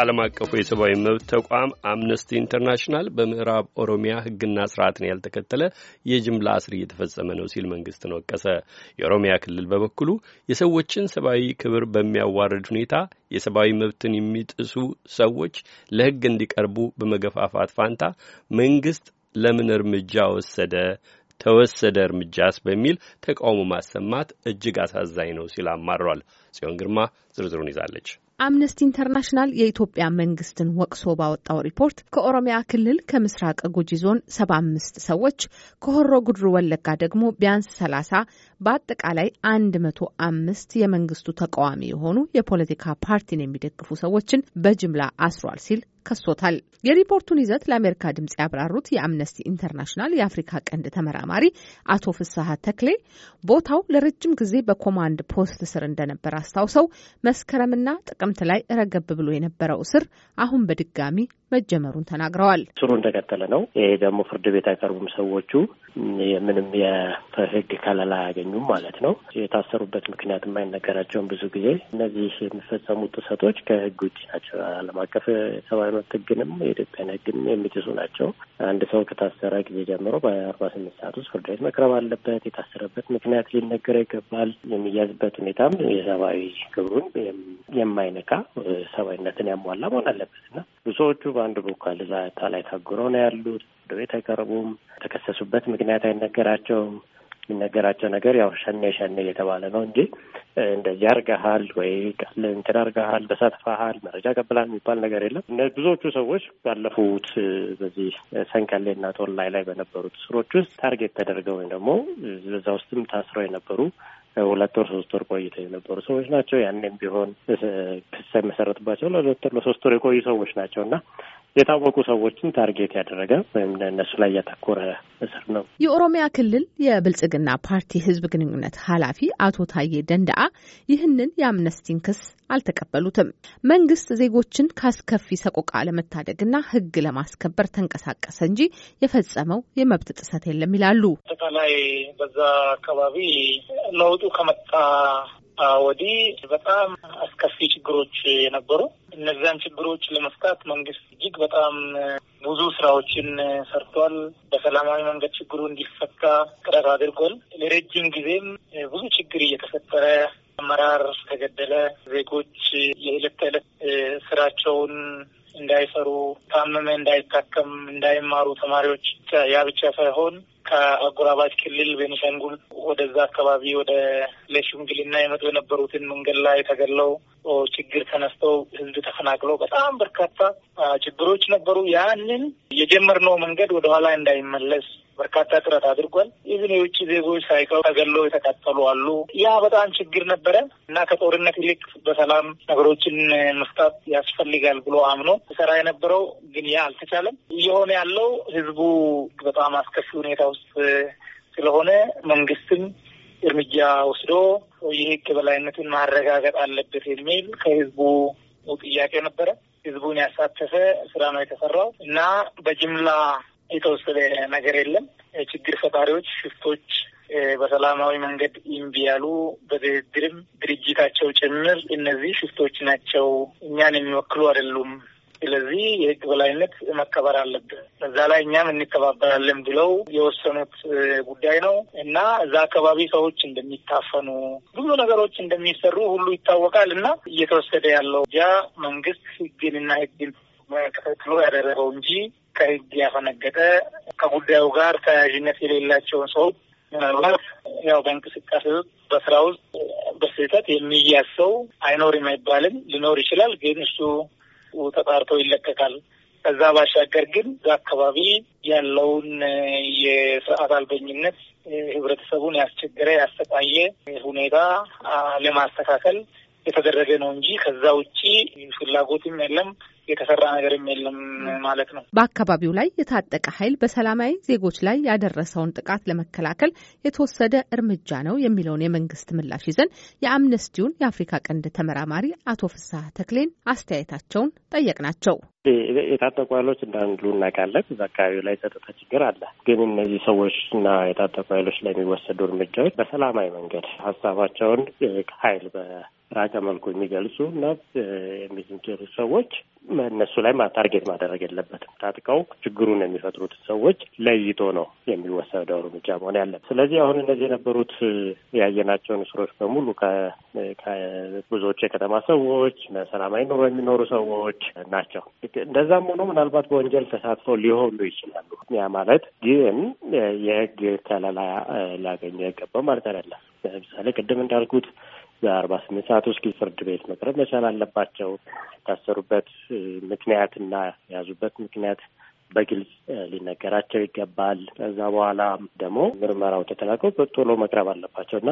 ዓለም አቀፉ የሰብአዊ መብት ተቋም አምነስቲ ኢንተርናሽናል በምዕራብ ኦሮሚያ ሕግና ስርዓትን ያልተከተለ የጅምላ እስር እየተፈጸመ ነው ሲል መንግስትን ወቀሰ። የኦሮሚያ ክልል በበኩሉ የሰዎችን ሰብአዊ ክብር በሚያዋርድ ሁኔታ የሰብአዊ መብትን የሚጥሱ ሰዎች ለሕግ እንዲቀርቡ በመገፋፋት ፋንታ መንግስት ለምን እርምጃ ወሰደ ተወሰደ እርምጃስ በሚል ተቃውሞ ማሰማት እጅግ አሳዛኝ ነው ሲል አማሯል። ጽዮን ግርማ ዝርዝሩን ይዛለች። አምነስቲ ኢንተርናሽናል የኢትዮጵያ መንግስትን ወቅሶ ባወጣው ሪፖርት ከኦሮሚያ ክልል ከምስራቅ ጉጂ ዞን ሰባ አምስት ሰዎች ከሆሮ ጉድሩ ወለጋ ደግሞ ቢያንስ ሰላሳ በአጠቃላይ አንድ መቶ አምስት የመንግስቱ ተቃዋሚ የሆኑ የፖለቲካ ፓርቲን የሚደግፉ ሰዎችን በጅምላ አስሯል ሲል ከሶታል። የሪፖርቱን ይዘት ለአሜሪካ ድምጽ ያብራሩት የአምነስቲ ኢንተርናሽናል የአፍሪካ ቀንድ ተመራማሪ አቶ ፍስሀ ተክሌ ቦታው ለረጅም ጊዜ በኮማንድ ፖስት ስር እንደነበር አስታውሰው መስከረምና ጥቅምት ላይ ረገብ ብሎ የነበረው እስር አሁን በድጋሚ መጀመሩን ተናግረዋል። እስሩ እንደቀጠለ ነው። ይሄ ደግሞ ፍርድ ቤት አይቀርቡም ሰዎቹ ምንም የህግ ከለላ አያገኙም ማለት ነው። የታሰሩበት ምክንያት የማይነገራቸውን ብዙ ጊዜ እነዚህ የሚፈጸሙ ጥሰቶች ከህግ ውጭ ናቸው። ዓለም አቀፍ የሰብአዊ መብት ህግንም የኢትዮጵያን ህግን የሚጥሱ ናቸው። አንድ ሰው ከታሰረ ጊዜ ጀምሮ በአርባ ስምንት ሰዓት ውስጥ ፍርድ ቤት መቅረብ አለበት። የታሰረበት ምክንያት ሊነገረው ይገባል። የሚያዝበት ሁኔታም የሰብአዊ ክብሩን የማይነካ ሰብአዊነትን ያሟላ መሆን አለበት እና ብዙዎቹ በአንድ በኩል እዛ ላይ ታጉረው ነው ያሉት። ወደ ቤት አይቀርቡም። የተከሰሱበት ምክንያት አይነገራቸውም። የሚነገራቸው ነገር ያው ሸኔ ሸኔ እየተባለ ነው እንጂ እንደዚህ አርገሃል ወይ እንትን አርገሃል፣ ተሳትፈሃል፣ መረጃ ቀብላል የሚባል ነገር የለም። ብዙዎቹ ሰዎች ባለፉት በዚህ ሰንቀሌና ጦላይ ላይ በነበሩት እስሮች ውስጥ target ተደርገው ወይም ደግሞ በዛ ውስጥም ታስረው የነበሩ ሁለት ወር ሶስት ወር ቆይተው የነበሩ ሰዎች ናቸው። ያኔም ቢሆን ክስ ሳይመሰረትባቸው ለሁለት ወር ለሶስት ወር የቆዩ ሰዎች ናቸው እና የታወቁ ሰዎችን target ያደረገ ወይም እነሱ ላይ ያተኮረ እስር ነው። የኦሮሚያ ክልል የብልጽግና ፓርቲ ህዝብ ግንኙነት ኃላፊ አቶ ታዬ ደንዳአ ይህንን የአምነስቲን ክስ አልተቀበሉትም። መንግስት ዜጎችን ካስከፊ ሰቆቃ ለመታደግና ህግ ለማስከበር ተንቀሳቀሰ እንጂ የፈጸመው የመብት ጥሰት የለም ይላሉ። አጠቃላይ በዛ አካባቢ ለውጡ ከመጣ ወዲህ በጣም አስከፊ ችግሮች የነበሩ እነዚያን ችግሮች ለመፍታት መንግስት እጅግ በጣም ብዙ ስራዎችን ሰርቷል። በሰላማዊ መንገድ ችግሩ እንዲፈታ ጥረት አድርጓል። ለረጅም ጊዜም ብዙ ችግር እየተፈጠረ አመራር ተገደለ፣ ዜጎች የዕለት ተዕለት ስራቸውን እንዳይሰሩ፣ ታመመ እንዳይታከም፣ እንዳይማሩ ተማሪዎች ያ ብቻ ሳይሆን ከአጎራባች ክልል ቤኒሻንጉል ወደዛ አካባቢ ወደ ለሽምግልና የመጡ የነበሩትን መንገድ ላይ ተገለው ችግር ተነስተው ህዝብ ተፈናቅለው በጣም በርካታ ችግሮች ነበሩ። ያንን የጀመርነው መንገድ ወደኋላ እንዳይመለስ በርካታ ጥረት አድርጓል። ይህን የውጭ ዜጎች ሳይቀሩ ተገለው የተቃጠሉ አሉ። ያ በጣም ችግር ነበረ እና ከጦርነት ይልቅ በሰላም ነገሮችን መፍታት ያስፈልጋል ብሎ አምኖ ሰራ የነበረው ግን ያ አልተቻለም። እየሆነ ያለው ህዝቡ በጣም አስከፊ ሁኔታ ውስጥ ስለሆነ መንግስትም እርምጃ ወስዶ የህግ የበላይነትን ማረጋገጥ አለበት የሚል ከህዝቡ ጥያቄ ነበረ። ህዝቡን ያሳተፈ ስራ ነው የተሰራው እና በጅምላ የተወሰደ ነገር የለም። ችግር ፈጣሪዎች፣ ሽፍቶች በሰላማዊ መንገድ እምቢ ያሉ በድርድርም ድርጅታቸው ጭምር እነዚህ ሽፍቶች ናቸው፣ እኛን የሚወክሉ አይደሉም። ስለዚህ የህግ በላይነት መከበር አለብን፣ እዛ ላይ እኛም እንተባበራለን ብለው የወሰኑት ጉዳይ ነው እና እዛ አካባቢ ሰዎች እንደሚታፈኑ ብዙ ነገሮች እንደሚሰሩ ሁሉ ይታወቃል እና እየተወሰደ ያለው ጃ መንግስት ህግንና ህግን ተከትሎ ያደረገው እንጂ ከህግ ያፈነገጠ ከጉዳዩ ጋር ተያያዥነት የሌላቸውን ሰዎች ምናልባት ያው በእንቅስቃሴ በስራ ውስጥ በስህተት የሚያዝ ሰው አይኖርም አይባልም፣ ሊኖር ይችላል። ግን እሱ ተጣርቶ ይለቀቃል። ከዛ ባሻገር ግን በአካባቢ ያለውን የስርዓት አልበኝነት ህብረተሰቡን ያስቸገረ ያሰቃየ ሁኔታ ለማስተካከል የተደረገ ነው እንጂ ከዛ ውጪ ፍላጎትም የለም የተሰራ ነገርም የለም ማለት ነው። በአካባቢው ላይ የታጠቀ ኃይል በሰላማዊ ዜጎች ላይ ያደረሰውን ጥቃት ለመከላከል የተወሰደ እርምጃ ነው የሚለውን የመንግስት ምላሽ ይዘን የአምነስቲውን የአፍሪካ ቀንድ ተመራማሪ አቶ ፍስሐ ተክሌን አስተያየታቸውን ጠየቅናቸው። የታጠቁ ኃይሎች እንዳንዱ እናውቃለን። እዛ አካባቢው ላይ ጸጥታ ችግር አለ። ግን እነዚህ ሰዎች እና የታጠቁ ኃይሎች ላይ የሚወሰዱ እርምጃዎች በሰላማዊ መንገድ ሀሳባቸውን ኃይል በራቀ መልኩ የሚገልጹ እና የሚዝንጀሩ ሰዎች እነሱ ላይ ታርጌት ማድረግ የለበትም። ታጥቀው ችግሩን የሚፈጥሩት ሰዎች ለይቶ ነው የሚወሰደው እርምጃ መሆን ያለበት። ስለዚህ አሁን እነዚህ የነበሩት ያየናቸውን እስሮች በሙሉ ብዙዎቹ የከተማ ሰዎች፣ ሰላማዊ ኑሮ የሚኖሩ ሰዎች ናቸው። እንደዛም ሆኖ ምናልባት በወንጀል ተሳትፈው ሊሆኑ ይችላሉ። ያ ማለት ግን የህግ ከለላ ሊያገኙ አይገባም ማለት አይደለም። ለምሳሌ ቅድም እንዳልኩት በአርባ ስምንት ሰዓት ውስጥ ፍርድ ቤት መቅረብ መቻል አለባቸው። የታሰሩበት ምክንያትና የያዙበት ምክንያት በግልጽ ሊነገራቸው ይገባል። ከዛ በኋላ ደግሞ ምርመራው ተጠናቀው ቶሎ መቅረብ አለባቸው እና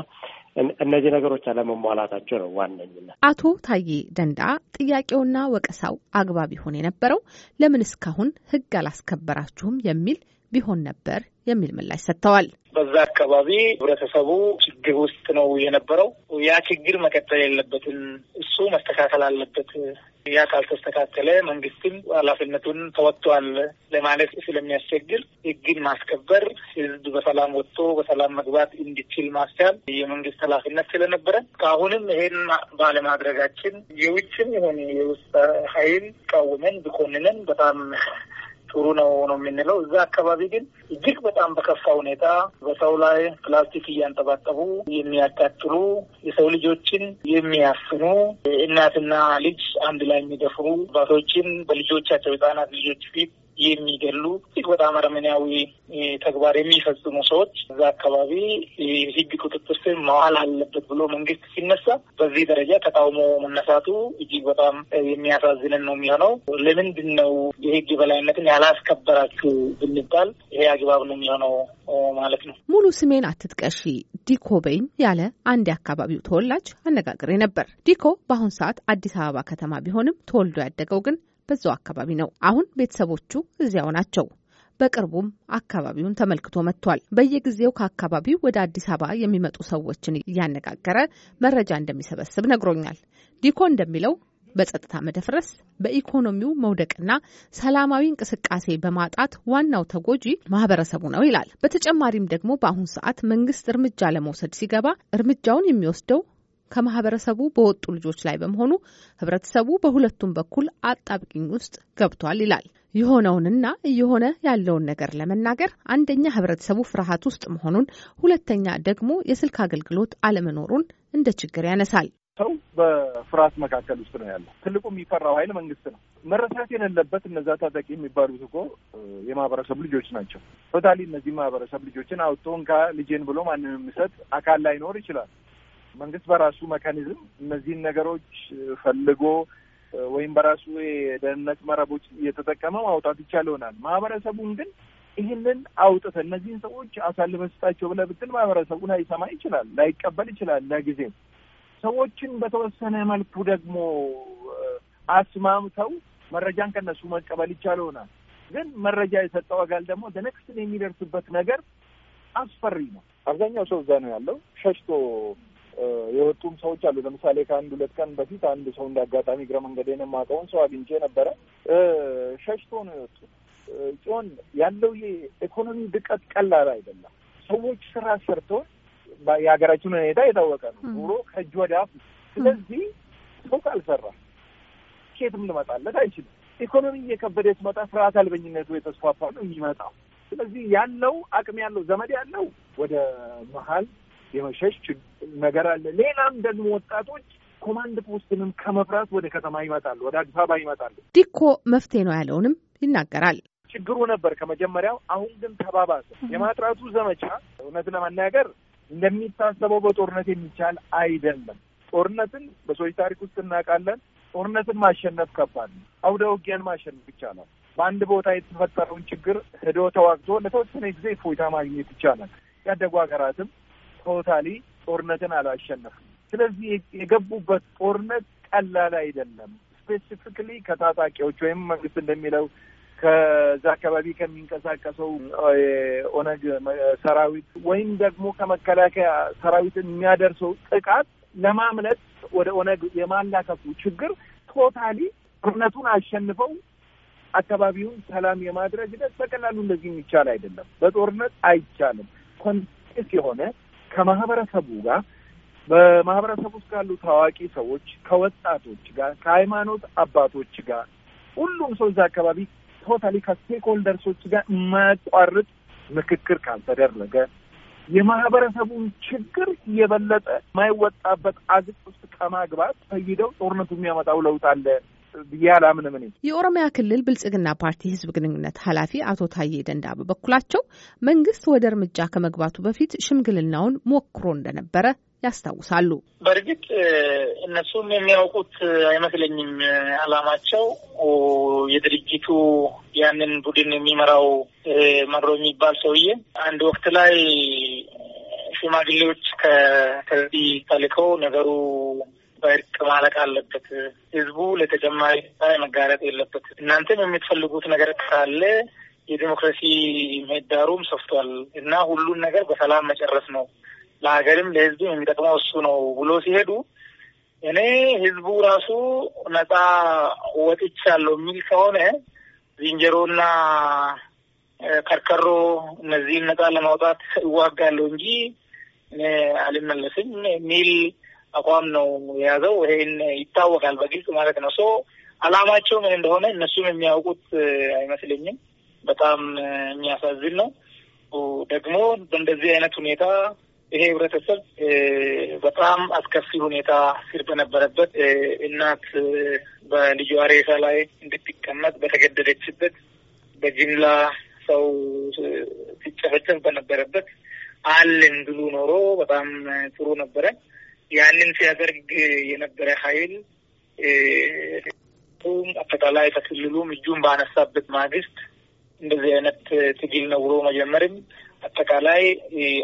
እነዚህ ነገሮች አለመሟላታቸው ነው ዋነኝነት። አቶ ታዬ ደንዳ ጥያቄውና ወቀሳው አግባብ ይሆን የነበረው ለምን እስካሁን ህግ አላስከበራችሁም የሚል ቢሆን ነበር የሚል ምላሽ ሰጥተዋል። በዛ አካባቢ ህብረተሰቡ ችግር ውስጥ ነው የነበረው። ያ ችግር መቀጠል የለበትም፣ እሱ መስተካከል አለበት። ያ ካልተስተካከለ መንግስትም ኃላፊነቱን ተወጥቷል ለማለት ስለሚያስቸግር ህግን ማስከበር፣ ህዝብ በሰላም ወጥቶ በሰላም መግባት እንዲችል ማስቻል የመንግስት ኃላፊነት ስለነበረ ከአሁንም ይሄን ባለማድረጋችን የውጭም ይሁን የውስጥ ኃይል ቃውመን ብኮንነን በጣም ጥሩ ነው ነው የምንለው። እዛ አካባቢ ግን እጅግ በጣም በከፋ ሁኔታ በሰው ላይ ፕላስቲክ እያንጠባጠቡ የሚያቃጥሉ የሰው ልጆችን የሚያፍኑ እናትና ልጅ አንድ ላይ የሚደፍሩ አባቶችን በልጆቻቸው ህጻናት ልጆች ፊት የሚገሉ እጅግ በጣም አረመኔያዊ ተግባር የሚፈጽሙ ሰዎች እዛ አካባቢ ህግ ቁጥጥር ስር መዋል አለበት ብሎ መንግስት ሲነሳ በዚህ ደረጃ ተቃውሞ መነሳቱ እጅግ በጣም የሚያሳዝንን ነው የሚሆነው። ለምንድን ነው የህግ በላይነትን ያላስከበራችሁ ብንባል ይሄ አግባብ ነው የሚሆነው ማለት ነው። ሙሉ ስሜን አትጥቀሺ ዲኮ በይኝ ያለ አንድ የአካባቢው ተወላጅ አነጋግሬ ነበር። ዲኮ በአሁን ሰዓት አዲስ አበባ ከተማ ቢሆንም ተወልዶ ያደገው ግን በዛው አካባቢ ነው። አሁን ቤተሰቦቹ እዚያው ናቸው። በቅርቡም አካባቢውን ተመልክቶ መጥቷል። በየጊዜው ከአካባቢው ወደ አዲስ አበባ የሚመጡ ሰዎችን እያነጋገረ መረጃ እንደሚሰበስብ ነግሮኛል። ዲኮ እንደሚለው በጸጥታ መደፍረስ፣ በኢኮኖሚው መውደቅና ሰላማዊ እንቅስቃሴ በማጣት ዋናው ተጎጂ ማህበረሰቡ ነው ይላል። በተጨማሪም ደግሞ በአሁኑ ሰዓት መንግስት እርምጃ ለመውሰድ ሲገባ እርምጃውን የሚወስደው ከማህበረሰቡ በወጡ ልጆች ላይ በመሆኑ ህብረተሰቡ በሁለቱም በኩል አጣብቂኝ ውስጥ ገብቷል ይላል። የሆነውንና እየሆነ ያለውን ነገር ለመናገር አንደኛ ህብረተሰቡ ፍርሃት ውስጥ መሆኑን፣ ሁለተኛ ደግሞ የስልክ አገልግሎት አለመኖሩን እንደ ችግር ያነሳል። ሰው በፍርሃት መካከል ውስጥ ነው ያለው። ትልቁ የሚፈራው ኃይል መንግስት ነው። መረሳት የሌለበት እነዛ ታጣቂ የሚባሉት እኮ የማህበረሰብ ልጆች ናቸው። ቶታሊ እነዚህ ማህበረሰብ ልጆችን አውጥቶ እንካ ልጄን ብሎ ማንም የሚሰጥ አካል ላይኖር ይችላል። መንግስት በራሱ መካኒዝም እነዚህን ነገሮች ፈልጎ ወይም በራሱ የደህንነት መረቦች እየተጠቀመ ማውጣት ይቻል ይሆናል። ማህበረሰቡን ግን ይህንን አውጥተ እነዚህን ሰዎች አሳልፈህ ስጣቸው ብለህ ብትል ማህበረሰቡ ላይሰማ ይችላል፣ ላይቀበል ይችላል። ለጊዜው ሰዎችን በተወሰነ መልኩ ደግሞ አስማምተው መረጃን ከነሱ መቀበል ይቻል ይሆናል። ግን መረጃ የሰጠው አካል ደግሞ ደነክስትን የሚደርስበት ነገር አስፈሪ ነው። አብዛኛው ሰው እዛ ነው ያለው ሸሽቶ የወጡም ሰዎች አሉ። ለምሳሌ ከአንድ ሁለት ቀን በፊት አንድ ሰው እንደ አጋጣሚ እግረ መንገዴን የማውቀውን ሰው አግኝቼ ነበረ። ሸሽቶ ነው የወጡት። ጽዮን ያለው የኢኮኖሚ ድቀት ቀላል አይደለም። ሰዎች ስራ ሰርተው የሀገራችን ሁኔታ የታወቀ ነው። ኑሮ ከእጅ ወደ አፍ። ስለዚህ ሰው ካልሰራ ኬትም ልመጣለት አይችልም። ኢኮኖሚ እየከበደ ሲመጣ ስርዓት አልበኝነቱ የተስፋፋ ነው የሚመጣው። ስለዚህ ያለው አቅም ያለው ዘመድ ያለው ወደ መሀል የመሸሽ ነገር አለ። ሌላም ደግሞ ወጣቶች ኮማንድ ፖስትንም ከመፍራት ወደ ከተማ ይመጣሉ፣ ወደ አዲስ አበባ ይመጣሉ። ዲኮ መፍትሄ ነው ያለውንም ይናገራል። ችግሩ ነበር ከመጀመሪያው፣ አሁን ግን ተባባሰ። የማጥራቱ ዘመቻ እውነት ለመናገር እንደሚታሰበው በጦርነት የሚቻል አይደለም። ጦርነትን በሰዎች ታሪክ ውስጥ እናውቃለን። ጦርነትን ማሸነፍ ከባድ ነው። አውደ ውጊያን ማሸነፍ ይቻላል። በአንድ ቦታ የተፈጠረውን ችግር ሄዶ ተዋግቶ ለተወሰነ ጊዜ እፎይታ ማግኘት ይቻላል። ያደጉ ሀገራትም totally ጦርነትን አላሸነፍም። ስለዚህ የገቡበት ጦርነት ቀላል አይደለም። specifically ከታጣቂዎች ወይም መንግስት እንደሚለው ከዛ አካባቢ ከሚንቀሳቀሰው የኦነግ ሰራዊት ወይም ደግሞ ከመከላከያ ሰራዊት የሚያደርሰው ጥቃት ለማምለጥ ወደ ኦነግ የማላከፉ ችግር totally ጦርነቱን አሸንፈው አካባቢውን ሰላም የማድረግ ሂደት በቀላሉ እንደዚህ የሚቻል አይደለም። በጦርነት አይቻልም። continuous የሆነ ከማህበረሰቡ ጋር በማህበረሰቡ ውስጥ ካሉ ታዋቂ ሰዎች፣ ከወጣቶች ጋር፣ ከሃይማኖት አባቶች ጋር ሁሉም ሰው እዛ አካባቢ totally ከ stakeholder ሶች ጋር የማያቋርጥ ምክክር ካልተደረገ የማህበረሰቡን ችግር የበለጠ የማይወጣበት አዘቅት ውስጥ ከማግባት ፈይደው ጦርነቱ የሚያመጣው ለውጥ አለ ብዬ አላምንም። እኔ የኦሮሚያ ክልል ብልጽግና ፓርቲ ህዝብ ግንኙነት ኃላፊ አቶ ታዬ ደንዳ በበኩላቸው መንግስት ወደ እርምጃ ከመግባቱ በፊት ሽምግልናውን ሞክሮ እንደነበረ ያስታውሳሉ። በእርግጥ እነሱም የሚያውቁት አይመስለኝም። አላማቸው የድርጅቱ ያንን ቡድን የሚመራው መሮ የሚባል ሰውዬ አንድ ወቅት ላይ ሽማግሌዎች ከዚህ ተልከው ነገሩ በእርቅ ማለቅ አለበት፣ ህዝቡ ለተጨማሪ መጋለጥ የለበት፣ እናንተም የምትፈልጉት ነገር ካለ የዲሞክራሲ ምህዳሩም ሰፍቷል እና ሁሉን ነገር በሰላም መጨረስ ነው። ለሀገርም ለህዝብም የሚጠቅመው እሱ ነው ብሎ ሲሄዱ እኔ ህዝቡ ራሱ ነጻ ወጥቻለሁ የሚል ከሆነ ዝንጀሮና ከርከሮ እነዚህን ነጻ ለማውጣት እዋጋለሁ እንጂ እኔ አልመለስም የሚል አቋም ነው የያዘው። ይሄን ይታወቃል በግልጽ ማለት ነው። ሶ አላማቸው ምን እንደሆነ እነሱም የሚያውቁት አይመስለኝም። በጣም የሚያሳዝን ነው። ደግሞ በእንደዚህ አይነት ሁኔታ ይሄ ህብረተሰብ በጣም አስከፊ ሁኔታ ስር በነበረበት እናት በልጇ ሬሳ ላይ እንድትቀመጥ በተገደደችበት በጅምላ ሰው ሲጨፈጨፍ በነበረበት አለን ብሉ ኖሮ በጣም ጥሩ ነበረ። ያንን ሲያደርግ የነበረ ኃይል አጠቃላይ ከክልሉም እጁን ባነሳበት ማግስት እንደዚህ አይነት ትግል ነው ብሎ መጀመርም አጠቃላይ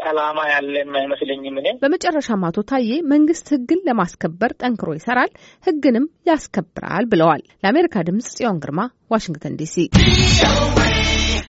አላማ ያለን አይመስለኝም። እኔ በመጨረሻም አቶ ታዬ መንግስት ህግን ለማስከበር ጠንክሮ ይሰራል፣ ህግንም ያስከብራል ብለዋል። ለአሜሪካ ድምጽ ጽዮን ግርማ ዋሽንግተን ዲሲ